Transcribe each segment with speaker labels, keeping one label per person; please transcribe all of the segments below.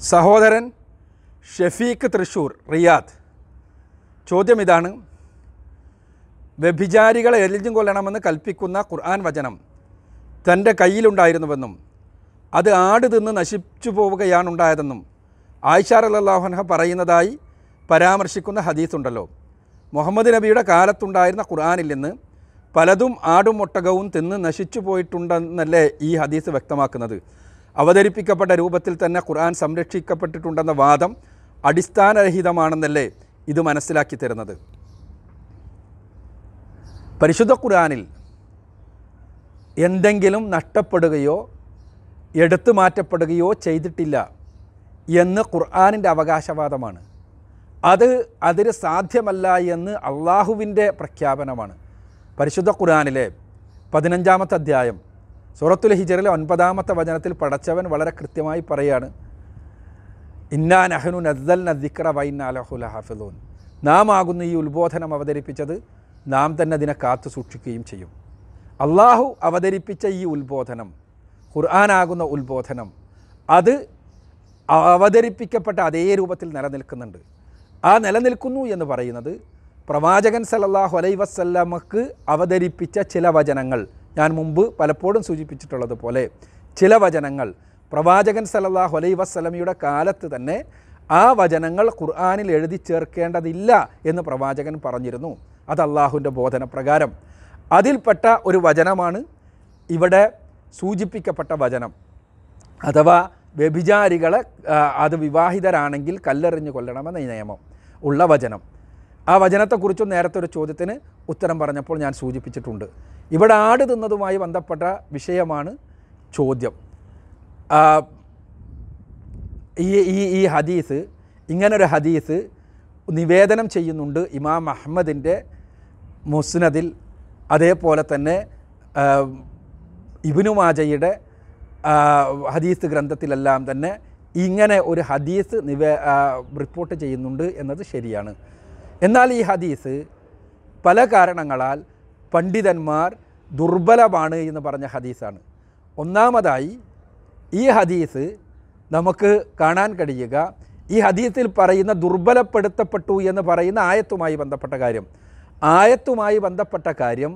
Speaker 1: സഹോദരൻ ഷഫീഖ് തൃശൂർ റിയാദ്. ചോദ്യം ഇതാണ് വ്യഭിചാരികളെ എരിഞ്ഞും കൊല്ലണമെന്ന് കൽപ്പിക്കുന്ന ഖുർആൻ വചനം തന്റെ കയ്യിലുണ്ടായിരുന്നുവെന്നും അത് ആട് തിന്ന് നശിച്ചു പോവുകയാണുണ്ടായതെന്നും ആയിഷാർ റല്ലാഹുൻഹ പറയുന്നതായി പരാമർശിക്കുന്ന ഹദീസുണ്ടല്ലോ. മുഹമ്മദ് നബിയുടെ കാലത്തുണ്ടായിരുന്ന ഖുർആനിൽ നിന്ന് പലതും ആടും ഒട്ടകവും തിന്ന് നശിച്ചു പോയിട്ടുണ്ടെന്നല്ലേ ഈ ഹദീസ് വ്യക്തമാക്കുന്നത്. അവതരിപ്പിക്കപ്പെട്ട രൂപത്തിൽ തന്നെ ഖുർആൻ സംരക്ഷിക്കപ്പെട്ടിട്ടുണ്ടെന്ന വാദം അടിസ്ഥാനരഹിതമാണെന്നല്ലേ ഇത് മനസ്സിലാക്കി തരുന്നത്. പരിശുദ്ധ ഖുർആനിൽ എന്തെങ്കിലും നഷ്ടപ്പെടുകയോ എടുത്തു മാറ്റപ്പെടുകയോ ചെയ്തിട്ടില്ല എന്ന് ഖുർആാനിന്റെ അവകാശവാദമാണ്. അത് അതിന് സാധ്യമല്ല എന്ന് അള്ളാഹുവിന്റെ പ്രഖ്യാപനമാണ്. പരിശുദ്ധ ഖുർആാനിലെ പതിനഞ്ചാമത്തെ അധ്യായം സൂറത്തുൽ ഹിജറിലെ ഒൻപതാമത്തെ വചനത്തിൽ പടച്ചവൻ വളരെ കൃത്യമായി പറയാണ് ഇന്നാ നഹനു നദ്ദൽ നദിക്ര വൈനാലഹുല ഹാഫിദൂൻ നാം ആകുന്ന ഈ ഉത്ബോധനം അവതരിപ്പിച്ചത് നാം തന്നെ അതിനെ കാത്തു സൂക്ഷിക്കുകയും ചെയ്യും. അള്ളാഹു അവതരിപ്പിച്ച ഈ ഉത്ബോധനം ഖുർആാനാകുന്ന ഉത്ബോധനം അത് അവതരിപ്പിക്കപ്പെട്ട അതേ രൂപത്തിൽ നിലനിൽക്കുന്നുണ്ട്. ആ നിലനിൽക്കുന്നു എന്ന് പറയുന്നത് പ്രവാചകൻ സലല്ലാഹു അലൈ വസ്ല്ലമക്ക് അവതരിപ്പിച്ച ചില വചനങ്ങൾ ഞാൻ മുമ്പ് പലപ്പോഴും സൂചിപ്പിച്ചിട്ടുള്ളതുപോലെ ചില വചനങ്ങൾ പ്രവാചകൻ സല്ലല്ലാഹു അലൈ വസ്സലമിയുടെ കാലത്ത് തന്നെ ആ വചനങ്ങൾ ഖുർആാനിൽ എഴുതി ചേർക്കേണ്ടതില്ല എന്ന് പ്രവാചകൻ പറഞ്ഞിരുന്നു. അത് അള്ളാഹുവിന്റെ ബോധനപ്രകാരം. അതിൽപ്പെട്ട ഒരു വചനമാണ് ഇവിടെ സൂചിപ്പിക്കപ്പെട്ട വചനം. അഥവാ വ്യഭിചാരികളെ അത് വിവാഹിതരാണെങ്കിൽ കല്ലെറിഞ്ഞ് കൊല്ലണമെന്ന നിയമം ഉള്ള വചനം. ആ വചനത്തെക്കുറിച്ചും നേരത്തെ ഒരു ചോദ്യത്തിന് ഉത്തരം പറഞ്ഞപ്പോൾ ഞാൻ സൂചിപ്പിച്ചിട്ടുണ്ട്. ഇവിടെ ആട് തിന്നതുമായി ബന്ധപ്പെട്ട വിഷയമാണ് ചോദ്യം. ഈ ഈ ഈ ഹദീസ് ഇങ്ങനൊരു ഹദീസ് നിവേദനം ചെയ്യുന്നുണ്ട് ഇമാം അഹമ്മദിന്റെ മുസ്നദിൽ. അതേപോലെ തന്നെ ഇബിനു മാജയുടെ ഹദീസ് ഗ്രന്ഥത്തിലെല്ലാം തന്നെ ഇങ്ങനെ ഒരു ഹദീസ് നിവേ റിപ്പോർട്ട് ചെയ്യുന്നുണ്ട് എന്നത് ശരിയാണ്. എന്നാൽ ഈ ഹദീസ് പല കാരണങ്ങളാൽ പണ്ഡിതന്മാർ ദുർബലമാണ് എന്ന് പറഞ്ഞ ഹദീസാണ്. ഒന്നാമതായി ഈ ഹദീസ് നമുക്ക് കാണാൻ കഴിയുക ഈ ഹദീസിൽ പറയുന്ന ദുർബലപ്പെടുത്തപ്പെട്ടു എന്ന് പറയുന്ന ആയത്തുമായി ബന്ധപ്പെട്ട കാര്യം. ആയത്തുമായി ബന്ധപ്പെട്ട കാര്യം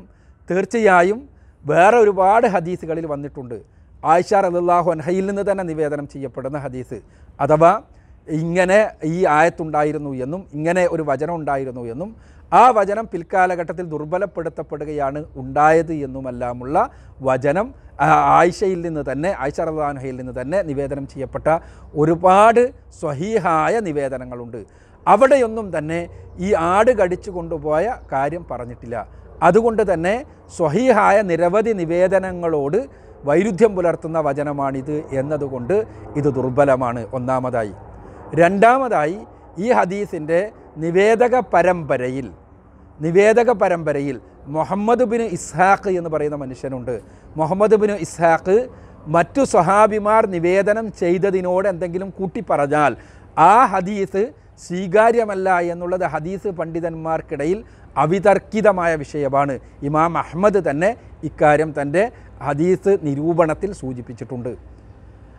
Speaker 1: തീർച്ചയായും വേറെ ഒരുപാട് ഹദീസുകളിൽ വന്നിട്ടുണ്ട്. ആയിഷ റളിയല്ലാഹു അൻഹയിൽ നിന്ന് തന്നെ നിവേദനം ചെയ്യപ്പെടുന്ന ഹദീസ്. അഥവാ ഇങ്ങനെ ഈ ആയത്തുണ്ടായിരുന്നു എന്നും ഇങ്ങനെ ഒരു വചനം ഉണ്ടായിരുന്നു എന്നും ആ വചനം പിൽക്കാലഘട്ടത്തിൽ ദുർബലപ്പെടുത്തപ്പെടുകയാണ് ഉണ്ടായത് എന്നുമെല്ലാമുള്ള വചനം ആയിഷയിൽ നിന്ന് തന്നെ ആയിഷ റഹ്ലാൻഹയിൽ നിന്ന് തന്നെ നിവേദനം ചെയ്യപ്പെട്ട ഒരുപാട് സ്വഹീഹായ നിവേദനങ്ങളുണ്ട്. അവിടെയൊന്നും തന്നെ ഈ ആട് കടിച്ചു കൊണ്ടുപോയ കാര്യം പറഞ്ഞിട്ടില്ല. അതുകൊണ്ട് തന്നെ സ്വഹീഹായ നിരവധി നിവേദനങ്ങളോട് വൈരുദ്ധ്യം പുലർത്തുന്ന വചനമാണിത് എന്നതുകൊണ്ട് ഇത് ദുർബലമാണ്. ഒന്നാമതായി. രണ്ടാമതായി ഈ ഹദീസിന്റെ നിവേദക പരമ്പരയിൽ നിവേദക പരമ്പരയിൽ മുഹമ്മദ് ബിൻ ഇസ്ഹാഖ് എന്ന് പറയുന്ന മനുഷ്യനുണ്ട്. മുഹമ്മദ് ബിൻ ഇസ്ഹാഖ് മറ്റു സ്വഹാബിമാർ നിവേദനം ചെയ്തതിനോട് എന്തെങ്കിലും കൂട്ടി പറഞ്ഞാൽ ആ ഹദീസ് സ്വീകാര്യമല്ല എന്നുള്ളത് ഹദീസ് പണ്ഡിതന്മാർക്കിടയിൽ അവിതർക്കിതമായ വിഷയമാണ്. ഇമാം അഹമ്മദ് തന്നെ ഇക്കാര്യം തന്റെ ഹദീസ് നിരൂപണത്തിൽ സൂചിപ്പിച്ചിട്ടുണ്ട്.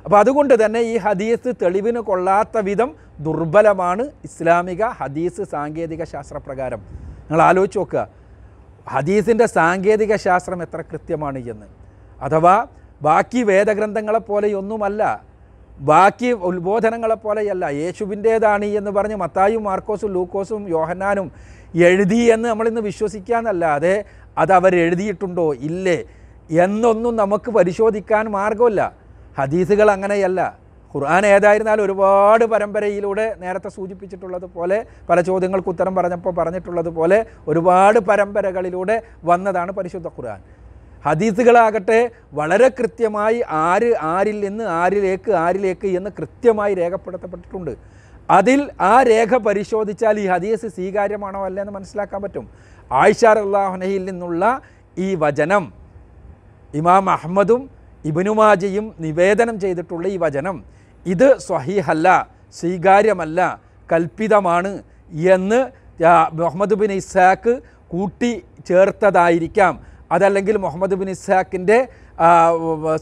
Speaker 1: അപ്പോൾ അതുകൊണ്ട് തന്നെ ഈ ഹദീസ് തെളിവിന് കൊള്ളാത്ത വിധം ദുർബലമാണ് ഇസ്ലാമിക ഹദീസ് സാങ്കേതിക ശാസ്ത്രപ്രകാരം. നിങ്ങൾ ആലോചിച്ച് നോക്കുക. ഹദീസിന്റെ സാങ്കേതിക ശാസ്ത്രം എത്ര കൃത്യമാണ് എന്ന്. അഥവാ ബാക്കി വേദഗ്രന്ഥങ്ങളെപ്പോലെയൊന്നുമല്ല ബാക്കി ഉത്ബോധനങ്ങളെപ്പോലെയല്ല യേശുവിന്റേതാണ് എന്ന് പറഞ്ഞ് മത്തായും മാർക്കോസും ലൂക്കോസും യോഹന്നാനും എഴുതി എന്ന് നമ്മളിന്ന് വിശ്വസിക്കാന്നല്ലാതെ അത് അവർ എഴുതിയിട്ടുണ്ടോ? ഇല്ലേ? എന്നൊന്നും നമുക്ക് പരിശോധിക്കാൻ മാർഗമില്ല ഹദീസുകൾ അങ്ങനെയല്ല. ഖുർആൻ ഏതായിരുന്നാലും ഒരുപാട് പരമ്പരയിലൂടെ നേരത്തെ സൂചിപ്പിച്ചിട്ടുള്ളത് പോലെ പല ചോദ്യങ്ങൾക്ക് ഉത്തരം പറഞ്ഞപ്പോൾ പറഞ്ഞിട്ടുള്ളത് പോലെ ഒരുപാട് പരമ്പരകളിലൂടെ വന്നതാണ് പരിശുദ്ധ ഖുർആൻ. ഹദീസുകളാകട്ടെ വളരെ കൃത്യമായി ആര് ആരിൽ നിന്ന് ആരിലേക്ക് ആരിലേക്ക് എന്ന് കൃത്യമായി രേഖപ്പെടുത്തപ്പെട്ടിട്ടുണ്ട്. അതിൽ ആ രേഖ പരിശോധിച്ചാൽ ഈ ഹദീസ് സ്വീകാര്യമാണോ അല്ലേ എന്ന് മനസ്സിലാക്കാൻ പറ്റും. ആയിഷാർ അള്ളാഹുനയിൽ നിന്നുള്ള ഈ വചനം ഇമാം അഹമ്മദും ഇബിനുമാജയും നിവേദനം ചെയ്തിട്ടുള്ള ഈ വചനം ഇത് സ്വഹീഹല്ല സ്വീകാര്യമല്ല കൽപ്പിതമാണ് എന്ന് മുഹമ്മദ് ബിൻ ഇസാഖ് കൂട്ടി ചേർത്തതായിരിക്കാം. അതല്ലെങ്കിൽ മുഹമ്മദ് ബിൻ ഇസാഖിന്റെ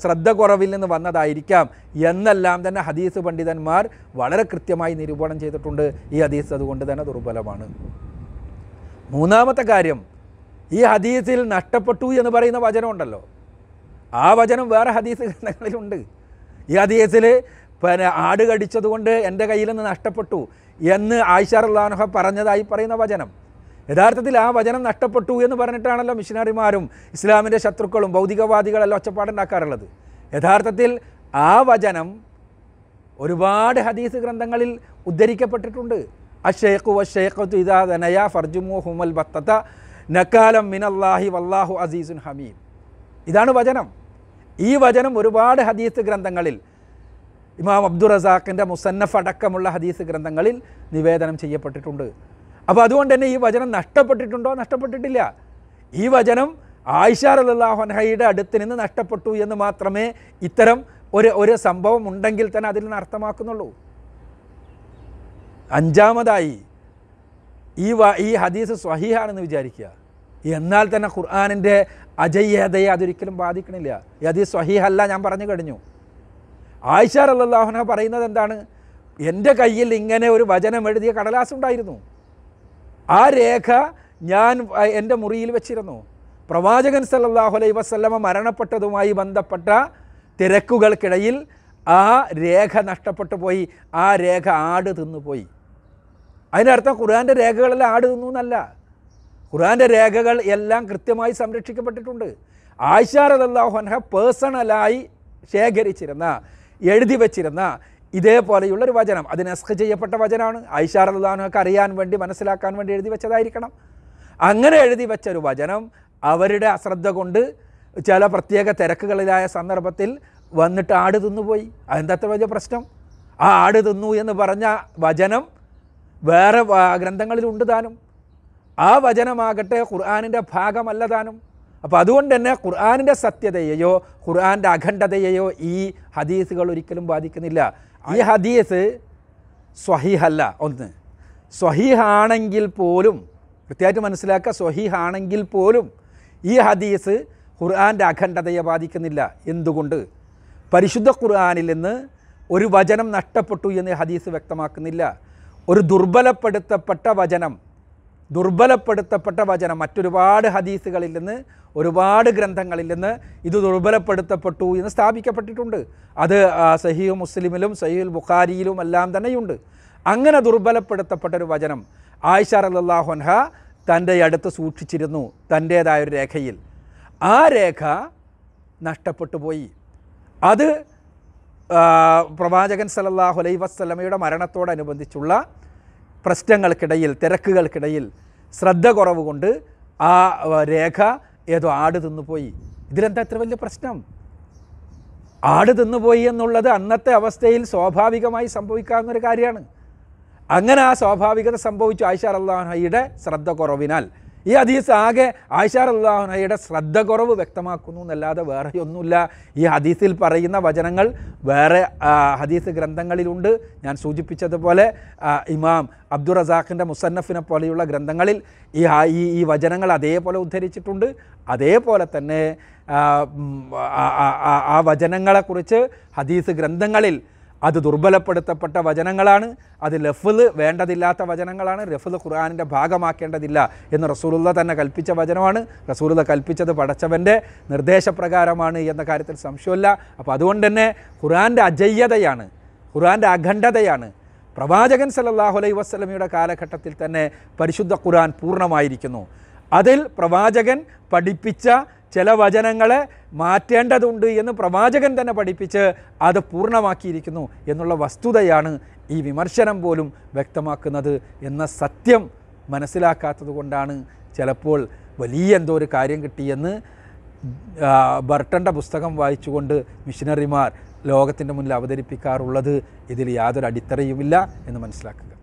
Speaker 1: ശ്രദ്ധ കുറവിൽ നിന്ന് വന്നതായിരിക്കാം എന്നെല്ലാം തന്നെ ഹദീസ് പണ്ഡിതന്മാർ വളരെ കൃത്യമായി നിരൂപണം ചെയ്തിട്ടുണ്ട്. ഈ ഹദീസ് അതുകൊണ്ട് തന്നെ ദുർബലമാണ്. മൂന്നാമത്തെ കാര്യം ഈ ഹദീസിൽ നഷ്ടപ്പെട്ടു എന്ന് പറയുന്ന വചനമുണ്ടല്ലോ. ആ വചനം വേറെ ഹദീസ് ഗ്രന്ഥങ്ങളിലുണ്ട്. ഈ ഹദീസിൽ പിന്നെ ആട് കടിച്ചതുകൊണ്ട് എന്റെ കയ്യിൽ നിന്ന് നഷ്ടപ്പെട്ടു എന്ന് ആയിഷാർ അള്ളാഹ പറഞ്ഞതായി പറയുന്ന വചനം. യഥാർത്ഥത്തിൽ ആ വചനം നഷ്ടപ്പെട്ടു എന്ന് പറഞ്ഞിട്ടാണല്ലോ മിഷനറിമാരും ഇസ്ലാമിന്റെ ശത്രുക്കളും ഭൗതികവാദികളെല്ലാം ഒച്ചപ്പാടുണ്ടാക്കാറുള്ളത് യഥാർത്ഥത്തിൽ ആ വചനം ഒരുപാട് ഹദീസ് ഗ്രന്ഥങ്ങളിൽ ഉദ്ധരിക്കപ്പെട്ടിട്ടുണ്ട്. അഷേഖു വഷേഖത്തു ഇതാ നയ ഫർജുമു ഹുമൽ ബത്തത്ത നക്കാലം മിനല്ലാഹി വല്ലാഹു അസീസുൻ ഹമീം ഇതാണ് വചനം. ഈ വചനം ഒരുപാട് ഹദീസ് ഗ്രന്ഥങ്ങളിൽ ഇമാം അബ്ദുൾ റസാഖിന്റെ മുസന്നഫ് അടക്കമുള്ള ഹദീസ് ഗ്രന്ഥങ്ങളിൽ നിവേദനം ചെയ്യപ്പെട്ടിട്ടുണ്ട്. അപ്പോൾ അതുകൊണ്ട് തന്നെ ഈ വചനം നഷ്ടപ്പെട്ടിട്ടുണ്ടോ? നഷ്ടപ്പെട്ടിട്ടില്ല. ഈ വചനം ആയിഷ റലാഹുൻഹയുടെ അടുത്ത് നിന്ന് നഷ്ടപ്പെട്ടു എന്ന് മാത്രമേ ഇത്തരം ഒരു ഒരു സംഭവം ഉണ്ടെങ്കിൽ തന്നെ അതിൽ നിന്ന് അർത്ഥമാക്കുന്നുള്ളൂ. അഞ്ചാമതായി ഈ വ ഈ ഹദീസ് സ്വഹീഹാണെന്ന് വിചാരിക്കുക. എന്നാൽ തന്നെ ഖുർആാനിന്റെ അജയ്യതയെ അതൊരിക്കലും ബാധിക്കണില്ല. ഈ ഹദീസ് സ്വഹീഹല്ല ഞാൻ പറഞ്ഞു കഴിഞ്ഞു. ആയിഷ റല്ലാഹുന പറയുന്നത് എന്താണ്? എന്റെ കയ്യിൽ ഇങ്ങനെ ഒരു വചനം എഴുതിയ കടലാസ് ഉണ്ടായിരുന്നു. ആ രേഖ ഞാൻ എന്റെ മുറിയിൽ വെച്ചിരുന്നു. പ്രവാചകൻ സല്ലാഹു അലൈ വസല്ലമ മരണപ്പെട്ടതുമായി ബന്ധപ്പെട്ട തിരക്കുകൾക്കിടയിൽ ആ രേഖ നഷ്ടപ്പെട്ടു പോയി. ആ രേഖ ആട് തിന്നുപോയി അതിനർത്ഥം ഖുർആന്റെ രേഖകളെല്ലാം ആട് തിന്നു എന്നല്ല. ഖുർആന്റെ രേഖകൾ എല്ലാം കൃത്യമായി സംരക്ഷിക്കപ്പെട്ടിട്ടുണ്ട്. ആയിഷാറദല്ലാഹുൻഹ പേഴ്സണലായി ശേഖരിച്ചിരുന്ന എഴുതി വച്ചിരുന്ന ഇതേപോലെയുള്ള ഒരു വചനം. അത് നസ്ഖ് ചെയ്യപ്പെട്ട വചനമാണ്. ഐഷാറദാനൊക്കെ അറിയാൻ വേണ്ടി മനസ്സിലാക്കാൻ വേണ്ടി എഴുതി വെച്ചതായിരിക്കണം. അങ്ങനെ എഴുതി വെച്ച ഒരു വചനം അവരുടെ അശ്രദ്ധ കൊണ്ട് ചില പ്രത്യേക തിരക്കുകളിലായ സന്ദർഭത്തിൽ വന്നിട്ട് ആട് തിന്നുപോയി അതെന്താ വലിയ പ്രശ്നം? ആ ആട് തിന്നു എന്ന് പറഞ്ഞ വചനം വേറെ ഗ്രന്ഥങ്ങളിലുണ്ട് താനും. ആ വചനമാകട്ടെ ഖുർആാനിന്റെ ഭാഗമല്ല താനും. അപ്പോൾ അതുകൊണ്ട് തന്നെ ഖുർആാനിന്റെ സത്യതയെയോ ഖുർആാന്റെ അഖണ്ഡതയെയോ ഈ ഹദീസുകൾ ഒരിക്കലും ബാധിക്കുന്നില്ല. ഈ ഹദീസ് സ്വഹീഹല്ല. ഒന്ന് സ്വഹീഹാണെങ്കിൽ പോലും കൃത്യമായിട്ട് മനസ്സിലാക്കുക സ്വഹീഹാണെങ്കിൽ പോലും ഈ ഹദീസ് ഖുർആാന്റെ അഖണ്ഡതയെ ബാധിക്കുന്നില്ല. എന്തുകൊണ്ട്? പരിശുദ്ധ ഖുർആാനിൽ നിന്ന് ഒരു വചനം നഷ്ടപ്പെട്ടു എന്ന് ഹദീസ് വ്യക്തമാക്കുന്നില്ല. ഒരു ദുർബലപ്പെടുത്തപ്പെട്ട വചനം ദുർബലപ്പെടുത്തപ്പെട്ട വചനം മറ്റൊരുപാട് ഹദീസുകളിൽ നിന്ന് ഒരുപാട് ഗ്രന്ഥങ്ങളിൽ നിന്ന് ഇത് ദുർബലപ്പെടുത്തപ്പെട്ടു എന്ന് സ്ഥാപിക്കപ്പെട്ടിട്ടുണ്ട്. അത് സഹീഹു മുസ്ലിമിലും സഹീഹുൽ ബുഖാരിയിലും എല്ലാം തന്നെയുണ്ട്. അങ്ങനെ ദുർബലപ്പെടുത്തപ്പെട്ട ഒരു വചനം ആയിഷ റല്ലാഹുൻഹ തന്റെ അടുത്ത് സൂക്ഷിച്ചിരുന്നു തന്റേതായ ഒരു രേഖയിൽ. ആ രേഖ നഷ്ടപ്പെട്ടു പോയി. അത് പ്രവാചകൻ സലല്ലാഹു അലൈ വസ്ലമയുടെ മരണത്തോടനുബന്ധിച്ചുള്ള പ്രശ്നങ്ങൾക്കിടയിൽ തിരക്കുകൾക്കിടയിൽ ശ്രദ്ധ കുറവ് കൊണ്ട് ആ, രേഖ ഏതോ ആട് തിന്നുപോയി. ഇതിലെന്താ ഇത്ര വലിയ പ്രശ്നം? ആട് തിന്നുപോയി എന്നുള്ളത് അന്നത്തെ അവസ്ഥയിൽ സ്വാഭാവികമായി സംഭവിക്കാവുന്ന ഒരു കാര്യമാണ്. അങ്ങനെ ആ സ്വാഭാവികത സംഭവിച്ചു. ആയിഷാർ അള്ളാഹയുടെ ശ്രദ്ധ കുറവിനാൽ ഈ ഹദീസ് ആകെ ആയിഷാർ അള്ളാഹുനയുടെ ശ്രദ്ധ കുറവ് വ്യക്തമാക്കുന്നു എന്നല്ലാതെ വേറെ ഒന്നുമില്ല. ഈ ഹദീസിൽ പറയുന്ന വചനങ്ങൾ വേറെ ഹദീസ് ഗ്രന്ഥങ്ങളിലുണ്ട്. ഞാൻ സൂചിപ്പിച്ചതുപോലെ ഇമാം അബ്ദുൾ റസാഖിന്റെ മുസന്നഫിനെ പോലെയുള്ള ഗ്രന്ഥങ്ങളിൽ ഈ ഈ വചനങ്ങൾ അതേപോലെ ഉദ്ധരിച്ചിട്ടുണ്ട്. അതേപോലെ തന്നെ ആ വചനങ്ങളെക്കുറിച്ച് ഹദീസ് ഗ്രന്ഥങ്ങളിൽ അത് ദുർബലപ്പെടുത്തപ്പെട്ട വചനങ്ങളാണ്. അത് ലഫ്ല് വേണ്ടതില്ലാത്ത വചനങ്ങളാണ്. ലഫ്ല് ഖുർആാനിന്റെ ഭാഗമാക്കേണ്ടതില്ല എന്ന് റസൂലുള്ള തന്നെ കൽപ്പിച്ച വചനമാണ്. റസൂലുള്ള കൽപ്പിച്ചത് പടച്ചവന്റെ നിർദ്ദേശപ്രകാരമാണ് എന്ന കാര്യത്തിൽ സംശയമില്ല അപ്പോൾ അതുകൊണ്ട് തന്നെ ഖുർആന്റെ അജയ്യതയാണ് ഖുർആന്റെ അഖണ്ഡതയാണ് പ്രവാചകൻ സല്ലല്ലാഹു അലൈഹി വസ്ലമിയുടെ കാലഘട്ടത്തിൽ തന്നെ പരിശുദ്ധ ഖുർആൻ പൂർണമായിരിക്കുന്നു. അതിൽ പ്രവാചകൻ പഠിപ്പിച്ച ചില വചനങ്ങളെ മാറ്റേണ്ടതുണ്ട് എന്ന് പ്രവാചകൻ തന്നെ പഠിപ്പിച്ച് അത് പൂർണമാക്കിയിരിക്കുന്നു എന്നുള്ള വസ്തുതയാണ് ഈ വിമർശനം പോലും വ്യക്തമാക്കുന്നത് എന്ന സത്യം മനസ്സിലാക്കാത്തത് കൊണ്ടാണ് ചിലപ്പോൾ വലിയ എന്തോ ഒരു കാര്യം കിട്ടിയെന്ന് ബർട്ടന്റെ പുസ്തകം വായിച്ചുകൊണ്ട് മിഷനറിമാർ ലോകത്തിന്റെ മുന്നിൽ അവതരിപ്പിക്കാറുള്ളത് ഇതിൽ യാതൊരു അടിത്തറയുമില്ല എന്ന് മനസ്സിലാക്കുക.